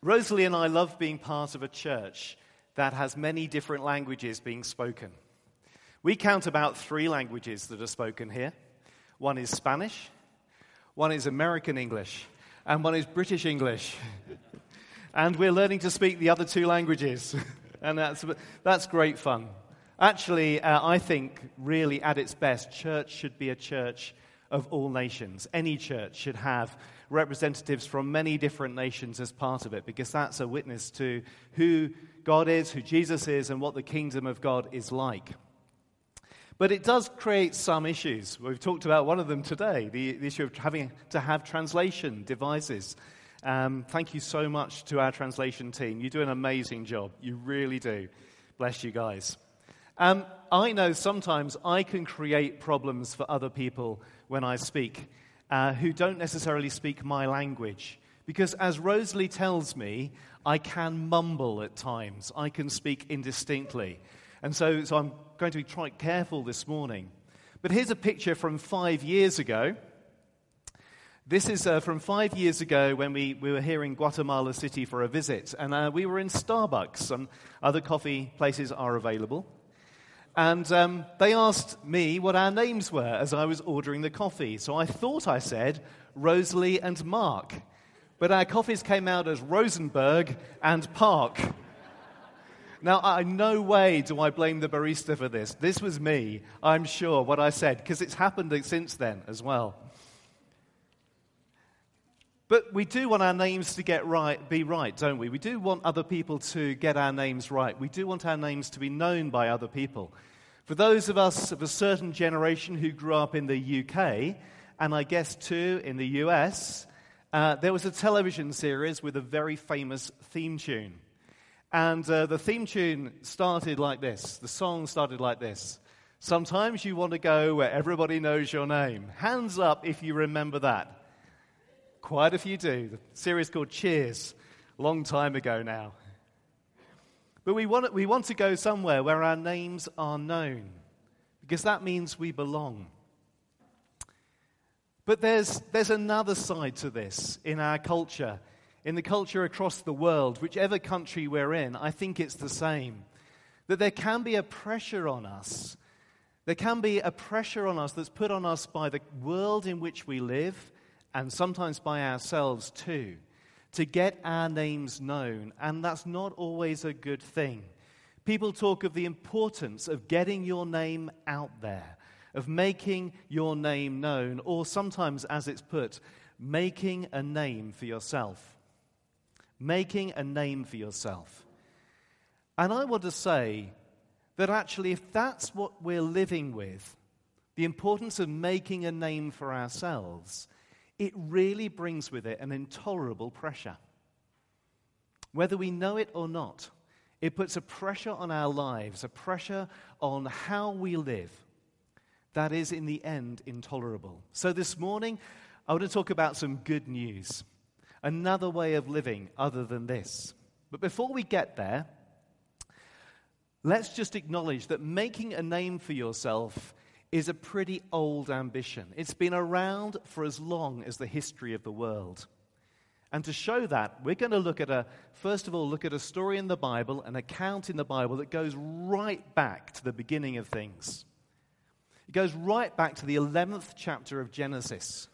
Rosalie and I love being part of a church that has many different languages being spoken. We count about three languages that are spoken here one is Spanish, one is American English, and one is British English. and we're learning to speak the other two languages, and that's, that's great fun. Actually, uh, I think, really, at its best, church should be a church of all nations. Any church should have representatives from many different nations as part of it, because that's a witness to who God is, who Jesus is, and what the kingdom of God is like. But it does create some issues. We've talked about one of them today the, the issue of having to have translation devices. Um, thank you so much to our translation team. You do an amazing job. You really do. Bless you guys. Um, I know sometimes I can create problems for other people when I speak uh, who don't necessarily speak my language. Because as Rosalie tells me, I can mumble at times, I can speak indistinctly. And so, so I'm going to be quite careful this morning. But here's a picture from five years ago. This is uh, from five years ago when we, we were here in Guatemala City for a visit. And uh, we were in Starbucks, and other coffee places are available. And um, they asked me what our names were as I was ordering the coffee. So I thought I said Rosalie and Mark. But our coffees came out as Rosenberg and Park. Now, I, no way do I blame the barista for this. This was me, I'm sure, what I said, because it's happened since then as well. But we do want our names to get right, be right, don't we? We do want other people to get our names right. We do want our names to be known by other people. For those of us of a certain generation who grew up in the UK, and I guess too in the US, uh, there was a television series with a very famous theme tune. And uh, the theme tune started like this. The song started like this. Sometimes you want to go where everybody knows your name. Hands up if you remember that. Quite a few do. The series called Cheers, long time ago now. But we want, we want to go somewhere where our names are known, because that means we belong. But there's, there's another side to this in our culture, in the culture across the world, whichever country we're in, I think it's the same. That there can be a pressure on us. There can be a pressure on us that's put on us by the world in which we live and sometimes by ourselves too, to get our names known, and that's not always a good thing. People talk of the importance of getting your name out there, of making your name known, or sometimes, as it's put, making a name for yourself. Making a name for yourself. And I want to say that actually, if that's what we're living with, the importance of making a name for ourselves, it really brings with it an intolerable pressure. Whether we know it or not, it puts a pressure on our lives, a pressure on how we live that is, in the end, intolerable. So this morning, I want to talk about some good news, another way of living other than this. But before we get there, let's just acknowledge that making a name for yourself is a pretty old ambition. It's been around for as long as the history of the world. And to show that, we're going to look at a, first of all, look at a story in the Bible, an account in the Bible that goes right back to the beginning of things. It goes right back to the 11th chapter of Genesis.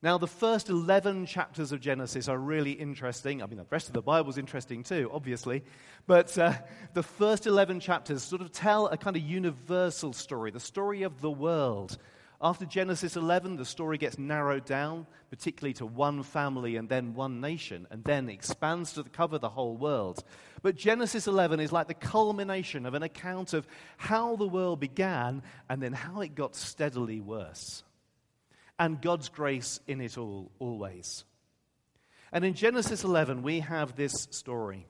Now, the first 11 chapters of Genesis are really interesting. I mean, the rest of the Bible is interesting too, obviously. But uh, the first 11 chapters sort of tell a kind of universal story, the story of the world. After Genesis 11, the story gets narrowed down, particularly to one family and then one nation, and then expands to cover the whole world. But Genesis 11 is like the culmination of an account of how the world began and then how it got steadily worse and God's grace in it all, always. And in Genesis 11, we have this story.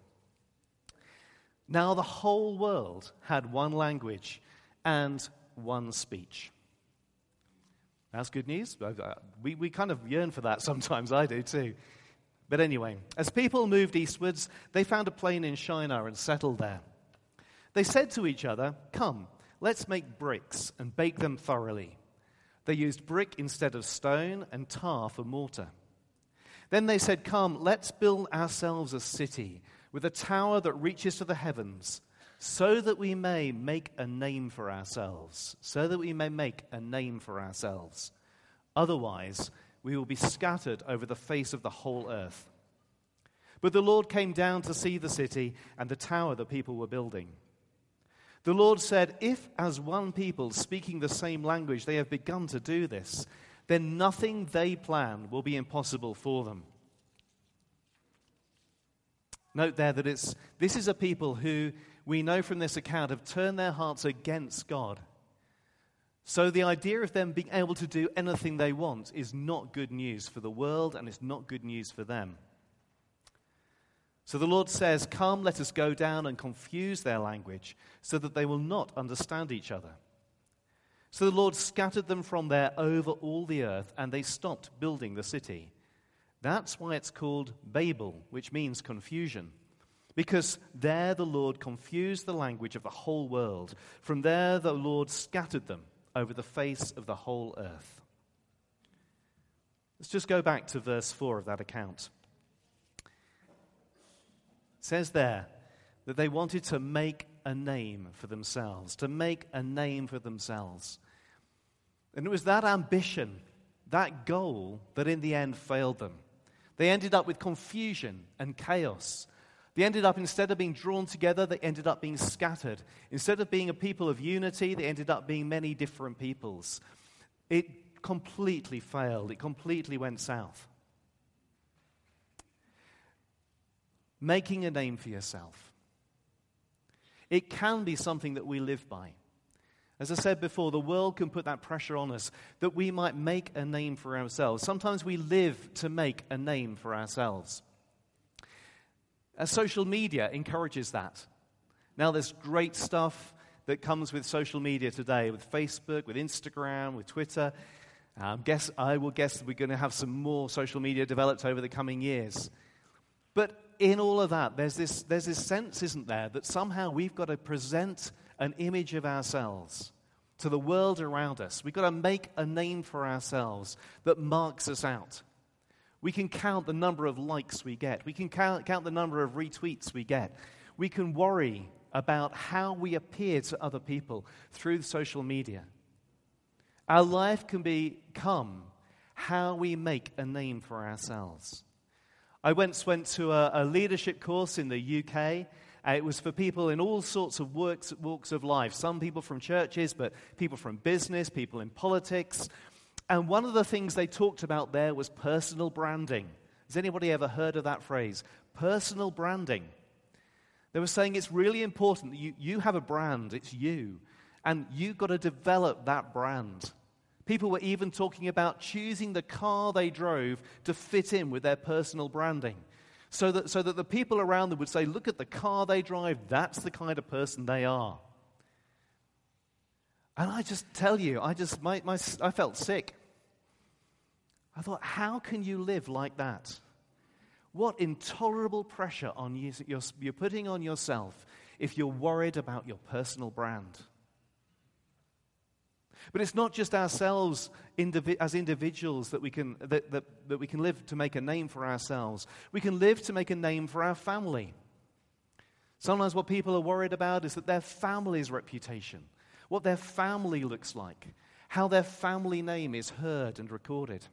Now, the whole world had one language and one speech. That's good news. We, we kind of yearn for that sometimes. I do too. But anyway, as people moved eastwards, they found a plain in Shinar and settled there. They said to each other, Come, let's make bricks and bake them thoroughly. They used brick instead of stone and tar for mortar. Then they said, Come, let's build ourselves a city with a tower that reaches to the heavens, so that we may make a name for ourselves. So that we may make a name for ourselves. Otherwise, we will be scattered over the face of the whole earth. But the Lord came down to see the city and the tower the people were building. The Lord said, If, as one people speaking the same language, they have begun to do this, then nothing they plan will be impossible for them. Note there that it's, this is a people who we know from this account have turned their hearts against God. So the idea of them being able to do anything they want is not good news for the world and it's not good news for them. So the Lord says, Come, let us go down and confuse their language so that they will not understand each other. So the Lord scattered them from there over all the earth, and they stopped building the city. That's why it's called Babel, which means confusion. Because there the Lord confused the language of the whole world. From there the Lord scattered them over the face of the whole earth. Let's just go back to verse 4 of that account. Says there that they wanted to make a name for themselves, to make a name for themselves. And it was that ambition, that goal, that in the end failed them. They ended up with confusion and chaos. They ended up, instead of being drawn together, they ended up being scattered. Instead of being a people of unity, they ended up being many different peoples. It completely failed, it completely went south. Making a name for yourself. It can be something that we live by. As I said before, the world can put that pressure on us that we might make a name for ourselves. Sometimes we live to make a name for ourselves. As social media encourages that. Now, there's great stuff that comes with social media today, with Facebook, with Instagram, with Twitter. Um, guess, I will guess that we're going to have some more social media developed over the coming years. But in all of that, there's this, there's this sense, isn't there, that somehow we've got to present an image of ourselves to the world around us. We've got to make a name for ourselves that marks us out. We can count the number of likes we get, we can count, count the number of retweets we get. We can worry about how we appear to other people through social media. Our life can become how we make a name for ourselves. I once went to a, a leadership course in the UK. Uh, it was for people in all sorts of works, walks of life. Some people from churches, but people from business, people in politics. And one of the things they talked about there was personal branding. Has anybody ever heard of that phrase? Personal branding. They were saying it's really important that you, you have a brand, it's you, and you've got to develop that brand. People were even talking about choosing the car they drove to fit in with their personal branding. So that, so that the people around them would say, Look at the car they drive, that's the kind of person they are. And I just tell you, I just, my, my, I felt sick. I thought, how can you live like that? What intolerable pressure on you, you're, you're putting on yourself if you're worried about your personal brand. But it's not just ourselves as individuals that we, can, that, that, that we can live to make a name for ourselves. We can live to make a name for our family. Sometimes what people are worried about is that their family's reputation, what their family looks like, how their family name is heard and recorded.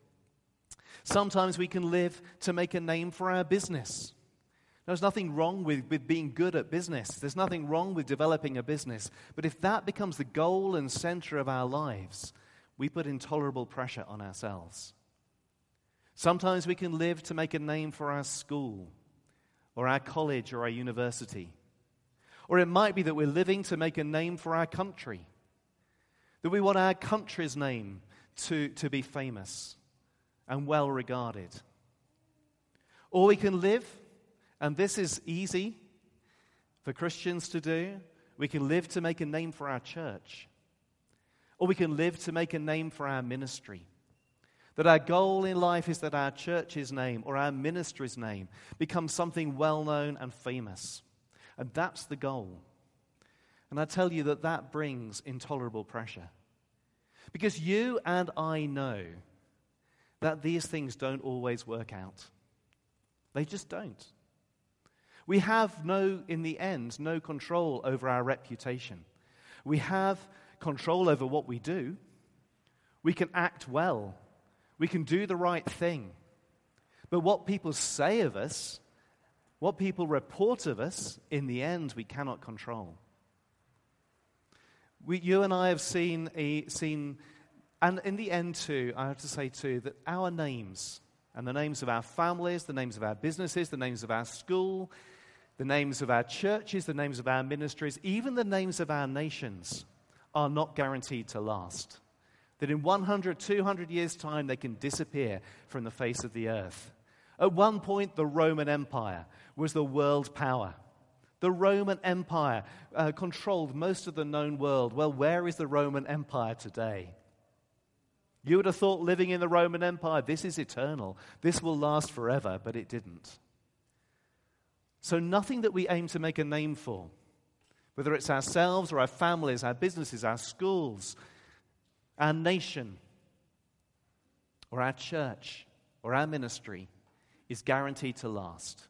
Sometimes we can live to make a name for our business. There's nothing wrong with, with being good at business. There's nothing wrong with developing a business. But if that becomes the goal and center of our lives, we put intolerable pressure on ourselves. Sometimes we can live to make a name for our school, or our college, or our university. Or it might be that we're living to make a name for our country, that we want our country's name to, to be famous and well regarded. Or we can live and this is easy for Christians to do. We can live to make a name for our church, or we can live to make a name for our ministry. That our goal in life is that our church's name or our ministry's name becomes something well known and famous. And that's the goal. And I tell you that that brings intolerable pressure. Because you and I know that these things don't always work out. They just don't. We have no, in the end, no control over our reputation. We have control over what we do. We can act well. We can do the right thing. But what people say of us, what people report of us, in the end, we cannot control. We, you and I have seen, a, seen, and in the end, too, I have to say, too, that our names, and the names of our families, the names of our businesses, the names of our school, the names of our churches, the names of our ministries, even the names of our nations are not guaranteed to last. That in 100, 200 years' time, they can disappear from the face of the earth. At one point, the Roman Empire was the world power. The Roman Empire uh, controlled most of the known world. Well, where is the Roman Empire today? You would have thought living in the Roman Empire, this is eternal, this will last forever, but it didn't. So, nothing that we aim to make a name for, whether it's ourselves or our families, our businesses, our schools, our nation, or our church, or our ministry, is guaranteed to last.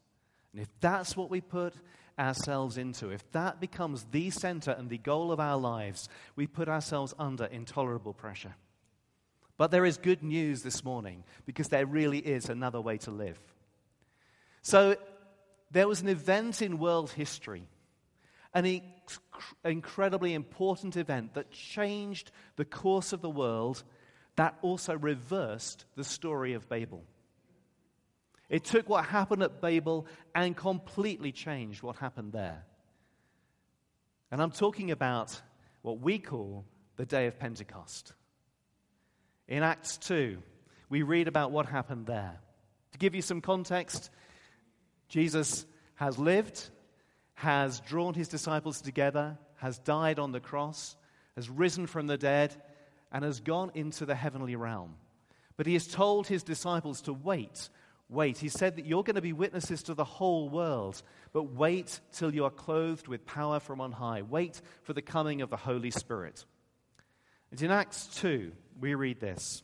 And if that's what we put ourselves into, if that becomes the center and the goal of our lives, we put ourselves under intolerable pressure. But there is good news this morning because there really is another way to live. So, there was an event in world history, an inc- incredibly important event that changed the course of the world, that also reversed the story of Babel. It took what happened at Babel and completely changed what happened there. And I'm talking about what we call the day of Pentecost. In Acts 2, we read about what happened there. To give you some context, Jesus has lived, has drawn his disciples together, has died on the cross, has risen from the dead, and has gone into the heavenly realm. But he has told his disciples to wait. Wait. He said that you're going to be witnesses to the whole world, but wait till you are clothed with power from on high. Wait for the coming of the Holy Spirit. And in Acts 2, we read this.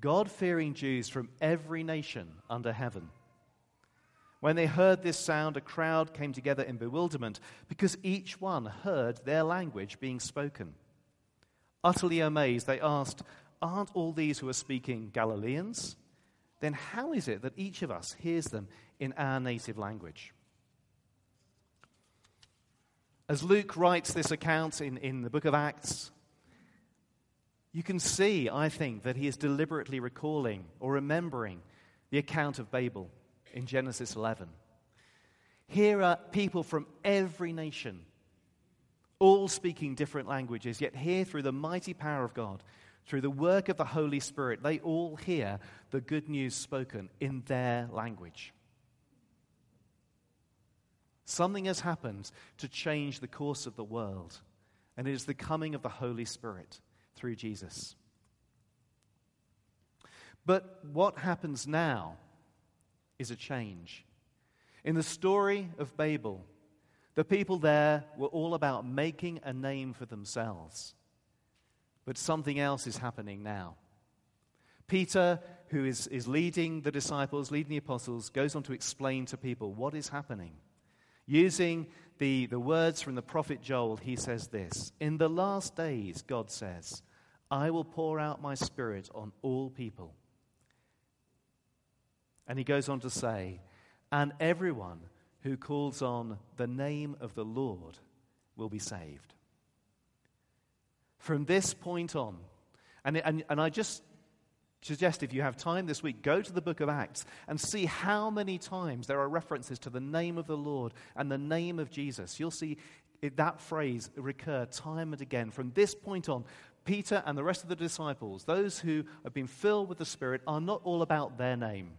God fearing Jews from every nation under heaven. When they heard this sound, a crowd came together in bewilderment because each one heard their language being spoken. Utterly amazed, they asked, Aren't all these who are speaking Galileans? Then how is it that each of us hears them in our native language? As Luke writes this account in, in the book of Acts, you can see, I think, that he is deliberately recalling or remembering the account of Babel in Genesis 11. Here are people from every nation, all speaking different languages, yet here, through the mighty power of God, through the work of the Holy Spirit, they all hear the good news spoken in their language. Something has happened to change the course of the world, and it is the coming of the Holy Spirit through Jesus. But what happens now is a change. In the story of Babel, the people there were all about making a name for themselves. But something else is happening now. Peter, who is, is leading the disciples, leading the apostles, goes on to explain to people what is happening. Using the, the words from the prophet Joel, he says this In the last days, God says, I will pour out my spirit on all people. And he goes on to say, and everyone who calls on the name of the Lord will be saved. From this point on, and, and, and I just suggest if you have time this week, go to the book of Acts and see how many times there are references to the name of the Lord and the name of Jesus. You'll see that phrase recur time and again. From this point on, Peter and the rest of the disciples, those who have been filled with the Spirit, are not all about their name.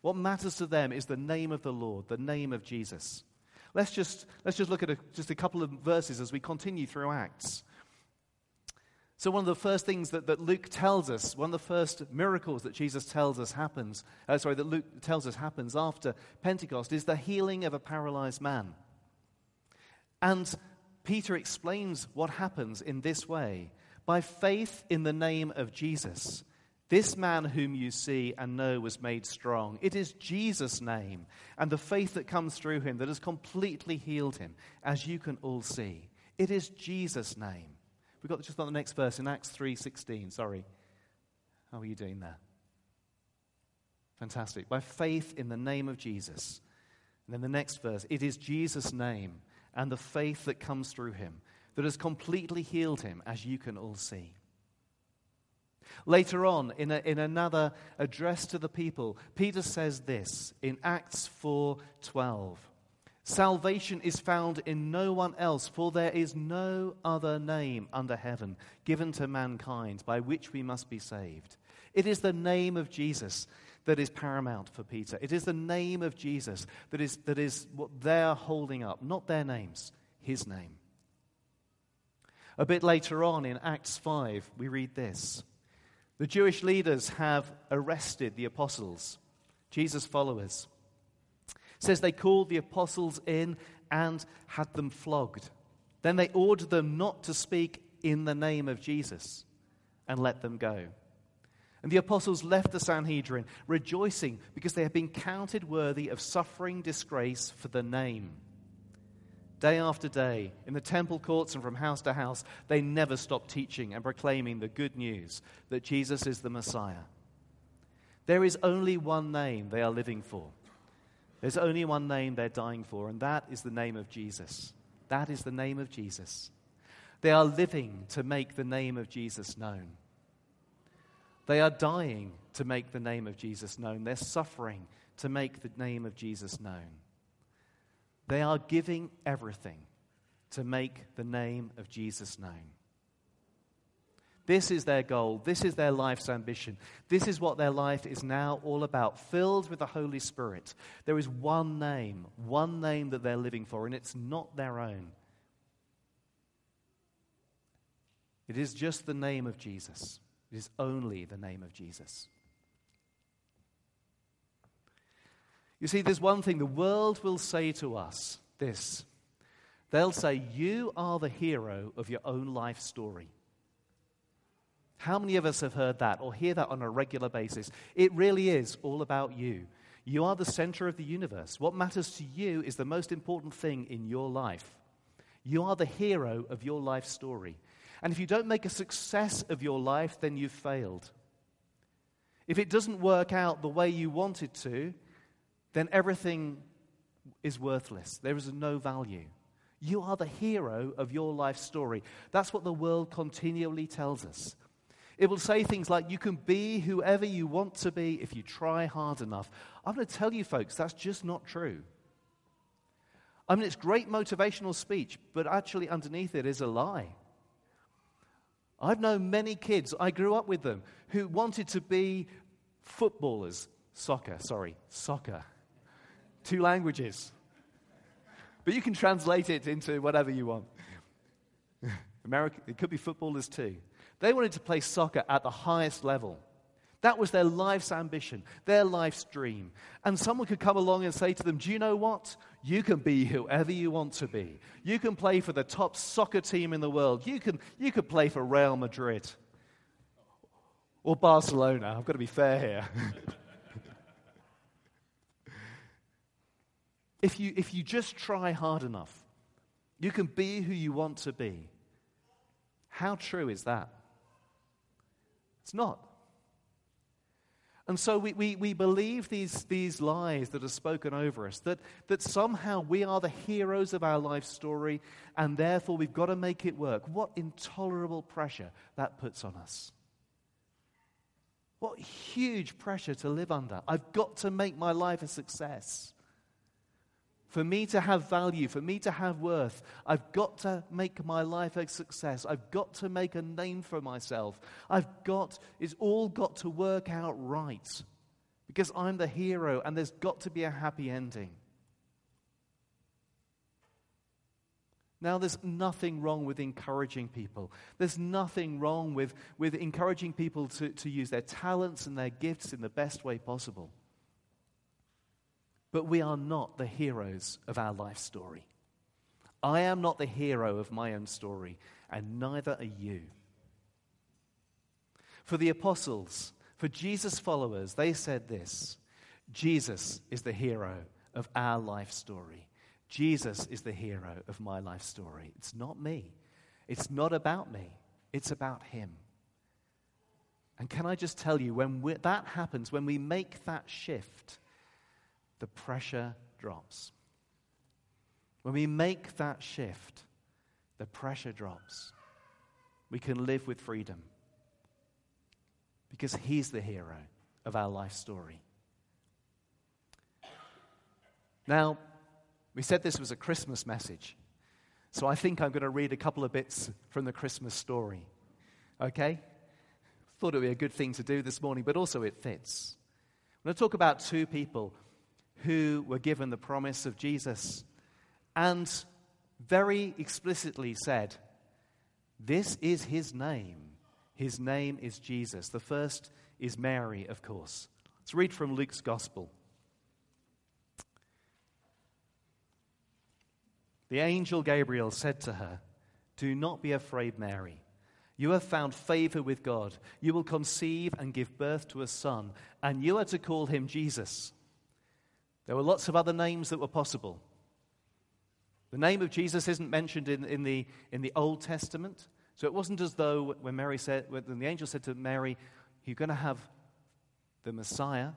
What matters to them is the name of the Lord, the name of Jesus. Let's just, let's just look at a, just a couple of verses as we continue through Acts. So, one of the first things that, that Luke tells us, one of the first miracles that Jesus tells us happens, uh, sorry, that Luke tells us happens after Pentecost is the healing of a paralyzed man. And Peter explains what happens in this way by faith in the name of Jesus. This man whom you see and know was made strong. It is Jesus' name and the faith that comes through him that has completely healed him, as you can all see. It is Jesus' name. We've got just on the next verse in Acts 3:16. Sorry. How are you doing there? Fantastic. By faith in the name of Jesus. And then the next verse, it is Jesus' name and the faith that comes through him that has completely healed him, as you can all see. Later on, in, a, in another address to the people, Peter says this in Acts 4:12. Salvation is found in no one else, for there is no other name under heaven given to mankind by which we must be saved. It is the name of Jesus that is paramount for Peter. It is the name of Jesus that is, that is what they're holding up, not their names, his name. A bit later on in Acts 5, we read this The Jewish leaders have arrested the apostles, Jesus' followers says they called the apostles in and had them flogged. Then they ordered them not to speak in the name of Jesus and let them go. And the apostles left the Sanhedrin, rejoicing because they had been counted worthy of suffering disgrace for the name. Day after day, in the temple courts and from house to house, they never stopped teaching and proclaiming the good news that Jesus is the Messiah. There is only one name they are living for there's only one name they're dying for, and that is the name of Jesus. That is the name of Jesus. They are living to make the name of Jesus known. They are dying to make the name of Jesus known. They're suffering to make the name of Jesus known. They are giving everything to make the name of Jesus known. This is their goal. This is their life's ambition. This is what their life is now all about, filled with the Holy Spirit. There is one name, one name that they're living for, and it's not their own. It is just the name of Jesus. It is only the name of Jesus. You see, there's one thing the world will say to us this. They'll say, You are the hero of your own life story. How many of us have heard that or hear that on a regular basis? It really is all about you. You are the center of the universe. What matters to you is the most important thing in your life. You are the hero of your life story. And if you don't make a success of your life, then you've failed. If it doesn't work out the way you want it to, then everything is worthless. There is no value. You are the hero of your life story. That's what the world continually tells us. It will say things like, You can be whoever you want to be if you try hard enough. I'm going to tell you, folks, that's just not true. I mean, it's great motivational speech, but actually, underneath it is a lie. I've known many kids, I grew up with them, who wanted to be footballers. Soccer, sorry, soccer. Two languages. But you can translate it into whatever you want. America, it could be footballers too. They wanted to play soccer at the highest level. That was their life's ambition, their life's dream. And someone could come along and say to them, Do you know what? You can be whoever you want to be. You can play for the top soccer team in the world. You can, you could play for Real Madrid or Barcelona. I've got to be fair here. if, you, if you just try hard enough, you can be who you want to be. How true is that? It's not. And so we, we, we believe these, these lies that are spoken over us that, that somehow we are the heroes of our life story and therefore we've got to make it work. What intolerable pressure that puts on us. What huge pressure to live under. I've got to make my life a success. For me to have value, for me to have worth, I've got to make my life a success. I've got to make a name for myself. I've got, it's all got to work out right because I'm the hero and there's got to be a happy ending. Now, there's nothing wrong with encouraging people. There's nothing wrong with, with encouraging people to, to use their talents and their gifts in the best way possible. But we are not the heroes of our life story. I am not the hero of my own story, and neither are you. For the apostles, for Jesus' followers, they said this Jesus is the hero of our life story. Jesus is the hero of my life story. It's not me. It's not about me. It's about him. And can I just tell you, when that happens, when we make that shift, the pressure drops. When we make that shift, the pressure drops. We can live with freedom because he's the hero of our life story. Now, we said this was a Christmas message. So I think I'm going to read a couple of bits from the Christmas story. Okay? Thought it would be a good thing to do this morning, but also it fits. I'm going to talk about two people who were given the promise of Jesus and very explicitly said, This is his name. His name is Jesus. The first is Mary, of course. Let's read from Luke's Gospel. The angel Gabriel said to her, Do not be afraid, Mary. You have found favor with God. You will conceive and give birth to a son, and you are to call him Jesus. There were lots of other names that were possible. The name of Jesus isn't mentioned in, in, the, in the Old Testament. So it wasn't as though when Mary said, when the angel said to Mary, You're going to have the Messiah,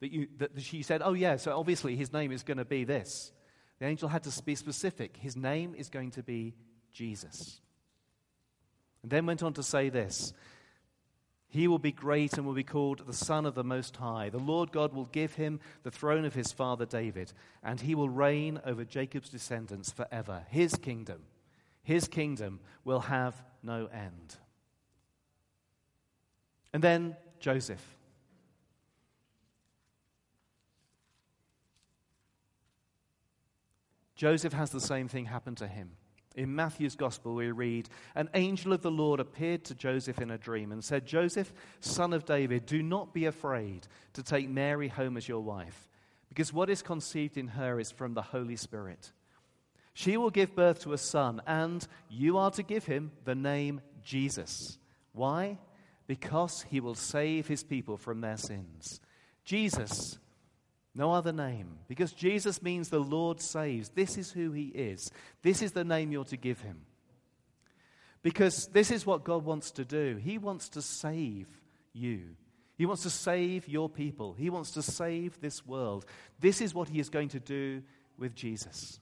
that, you, that she said, Oh, yeah, so obviously his name is going to be this. The angel had to be specific. His name is going to be Jesus. And then went on to say this He will be great and will be called the Son of the Most High. The Lord God will give him the throne of his father David, and he will reign over Jacob's descendants forever. His kingdom, his kingdom will have no end. And then Joseph. Joseph has the same thing happen to him. In Matthew's gospel, we read, An angel of the Lord appeared to Joseph in a dream and said, Joseph, son of David, do not be afraid to take Mary home as your wife, because what is conceived in her is from the Holy Spirit. She will give birth to a son, and you are to give him the name Jesus. Why? Because he will save his people from their sins. Jesus no other name. Because Jesus means the Lord saves. This is who he is. This is the name you're to give him. Because this is what God wants to do. He wants to save you. He wants to save your people. He wants to save this world. This is what he is going to do with Jesus.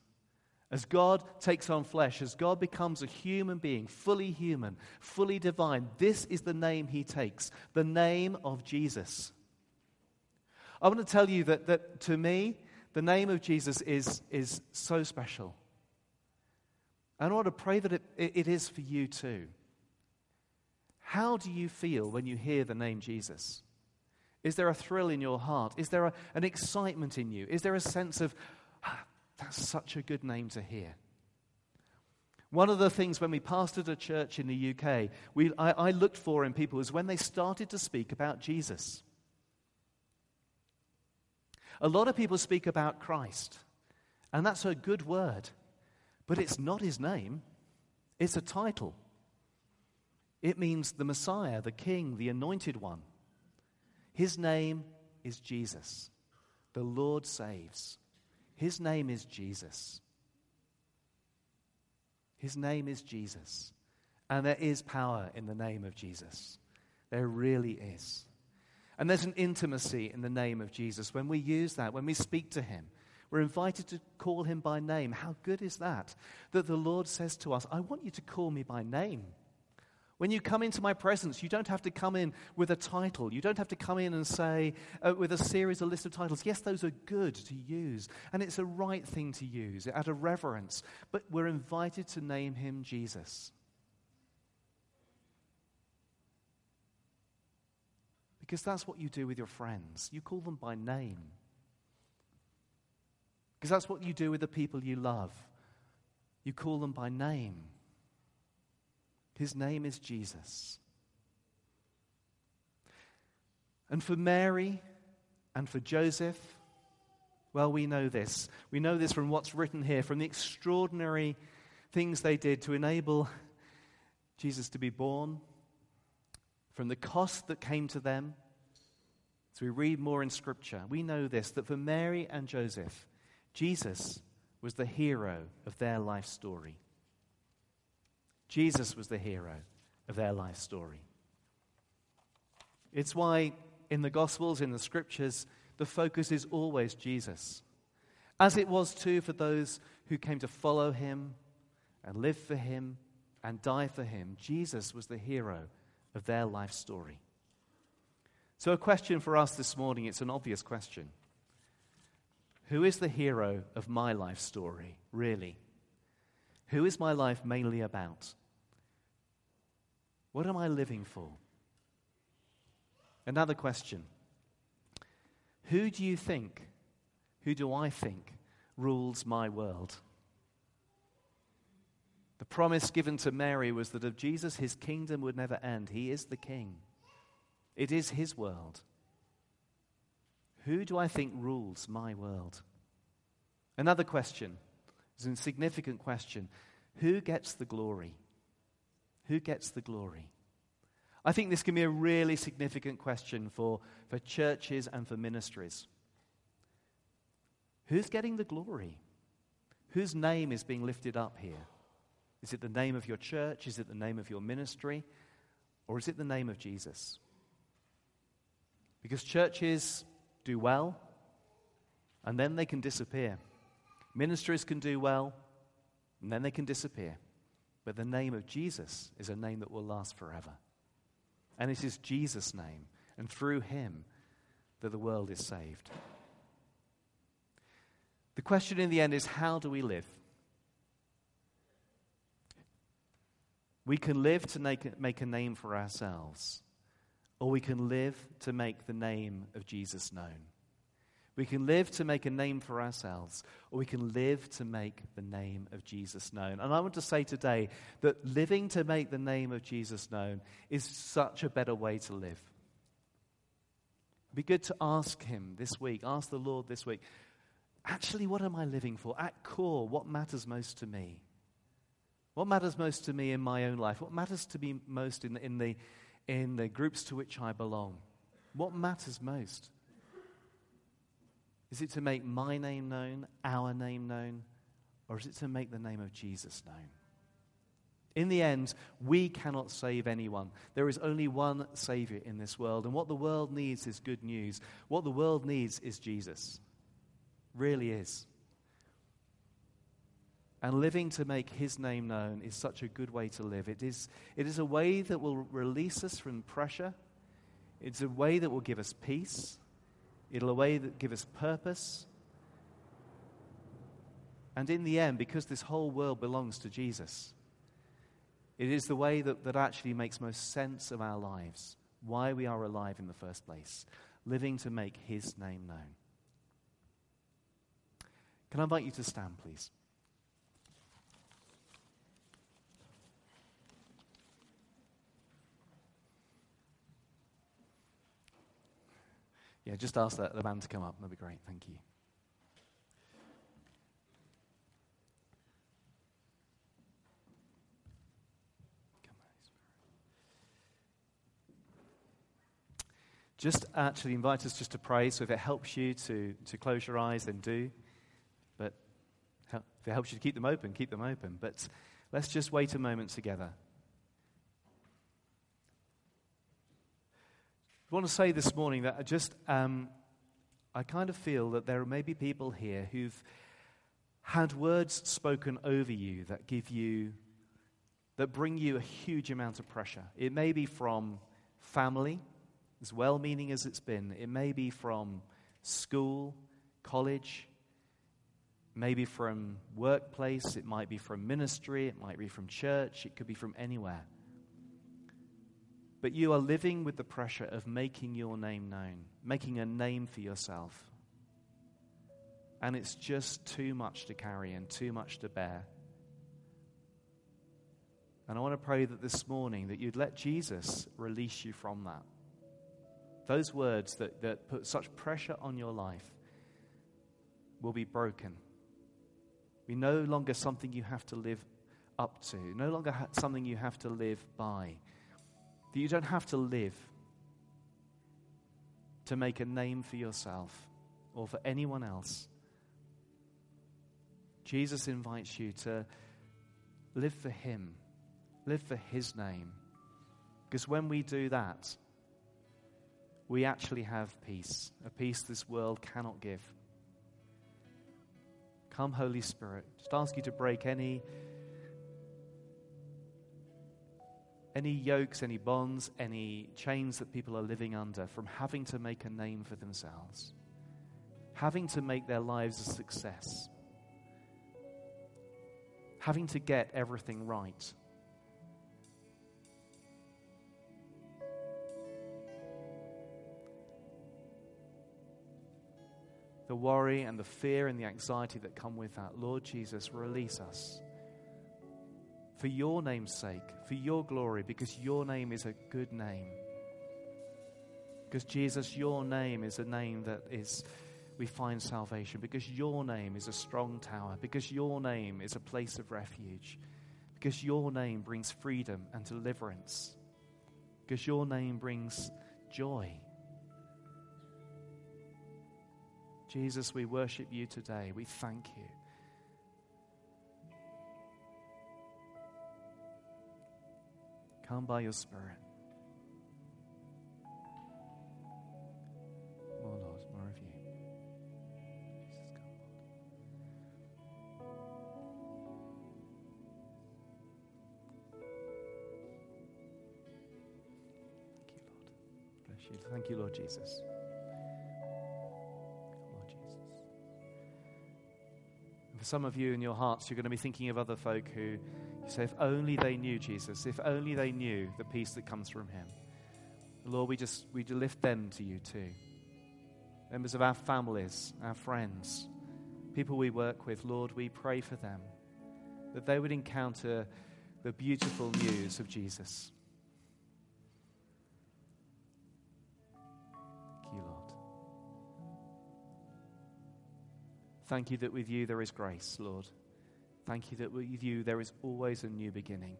As God takes on flesh, as God becomes a human being, fully human, fully divine, this is the name he takes the name of Jesus. I want to tell you that, that to me, the name of Jesus is, is so special. And I want to pray that it, it is for you too. How do you feel when you hear the name Jesus? Is there a thrill in your heart? Is there a, an excitement in you? Is there a sense of, ah, that's such a good name to hear? One of the things when we pastored a church in the UK, we, I, I looked for in people was when they started to speak about Jesus. A lot of people speak about Christ, and that's a good word, but it's not his name, it's a title. It means the Messiah, the King, the Anointed One. His name is Jesus. The Lord saves. His name is Jesus. His name is Jesus. And there is power in the name of Jesus. There really is. And there's an intimacy in the name of Jesus. When we use that, when we speak to him, we're invited to call him by name. How good is that? That the Lord says to us, I want you to call me by name. When you come into my presence, you don't have to come in with a title. You don't have to come in and say, uh, with a series, a list of titles. Yes, those are good to use, and it's a right thing to use out of reverence. But we're invited to name him Jesus. Because that's what you do with your friends. You call them by name. Because that's what you do with the people you love. You call them by name. His name is Jesus. And for Mary and for Joseph, well, we know this. We know this from what's written here, from the extraordinary things they did to enable Jesus to be born, from the cost that came to them. As we read more in Scripture, we know this that for Mary and Joseph, Jesus was the hero of their life story. Jesus was the hero of their life story. It's why in the Gospels, in the Scriptures, the focus is always Jesus. As it was too for those who came to follow him and live for him and die for him, Jesus was the hero of their life story. So, a question for us this morning it's an obvious question. Who is the hero of my life story, really? Who is my life mainly about? What am I living for? Another question Who do you think, who do I think, rules my world? Promise given to Mary was that of Jesus, his kingdom would never end. He is the king, it is his world. Who do I think rules my world? Another question is a significant question. Who gets the glory? Who gets the glory? I think this can be a really significant question for, for churches and for ministries. Who's getting the glory? Whose name is being lifted up here? Is it the name of your church? Is it the name of your ministry? Or is it the name of Jesus? Because churches do well and then they can disappear. Ministries can do well and then they can disappear. But the name of Jesus is a name that will last forever. And it is Jesus' name, and through him, that the world is saved. The question in the end is how do we live? We can live to make, make a name for ourselves, or we can live to make the name of Jesus known. We can live to make a name for ourselves, or we can live to make the name of Jesus known. And I want to say today that living to make the name of Jesus known is such a better way to live. Be good to ask Him this week, ask the Lord this week, actually, what am I living for? At core, what matters most to me? What matters most to me in my own life? What matters to me most in, in, the, in the groups to which I belong? What matters most? Is it to make my name known, our name known, or is it to make the name of Jesus known? In the end, we cannot save anyone. There is only one Savior in this world, and what the world needs is good news. What the world needs is Jesus. Really is. And living to make his name known is such a good way to live. It is, it is a way that will release us from pressure, it's a way that will give us peace. It'll a way that give us purpose. And in the end, because this whole world belongs to Jesus, it is the way that, that actually makes most sense of our lives, why we are alive in the first place, living to make his name known. Can I invite you to stand, please? Yeah, just ask the, the band to come up. That'd be great. Thank you. just actually invite us just to pray. So if it helps you to, to close your eyes, then do. But if it helps you to keep them open, keep them open. But let's just wait a moment together. I want to say this morning that I just, um, I kind of feel that there may be people here who've had words spoken over you that give you that bring you a huge amount of pressure. It may be from family, as well meaning as it's been, it may be from school, college, maybe from workplace, it might be from ministry, it might be from church, it could be from anywhere. But you are living with the pressure of making your name known, making a name for yourself. And it's just too much to carry and too much to bear. And I want to pray that this morning that you'd let Jesus release you from that. Those words that, that put such pressure on your life will be broken. Be no longer something you have to live up to, no longer ha- something you have to live by. That you don't have to live to make a name for yourself or for anyone else. Jesus invites you to live for Him live for His name. Because when we do that, we actually have peace, a peace this world cannot give. Come, Holy Spirit. Just ask you to break any, any yokes, any bonds, any chains that people are living under from having to make a name for themselves, having to make their lives a success, having to get everything right. the worry and the fear and the anxiety that come with that. Lord Jesus, release us. For your name's sake, for your glory, because your name is a good name. Because Jesus, your name is a name that is we find salvation because your name is a strong tower, because your name is a place of refuge, because your name brings freedom and deliverance, because your name brings joy. Jesus, we worship you today. We thank you. Come by your Spirit. More, Lord, more of you. Jesus, come. Thank you, Lord. Bless you. Thank you, Lord Jesus. Some of you in your hearts, you're going to be thinking of other folk who you say, if only they knew Jesus, if only they knew the peace that comes from Him. Lord, we just we lift them to you too. Members of our families, our friends, people we work with, Lord, we pray for them that they would encounter the beautiful news of Jesus. Thank you that with you there is grace, Lord. Thank you that with you there is always a new beginning.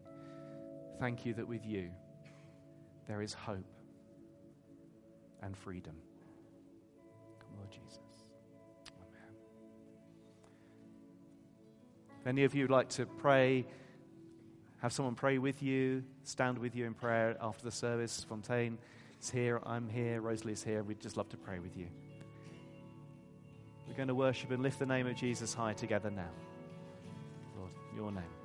Thank you that with you there is hope and freedom. Come, Lord Jesus. Amen. If any of you would like to pray, have someone pray with you, stand with you in prayer after the service, Fontaine is here, I'm here, Rosalie is here. We'd just love to pray with you. We're going to worship and lift the name of Jesus high together now. Lord, your name.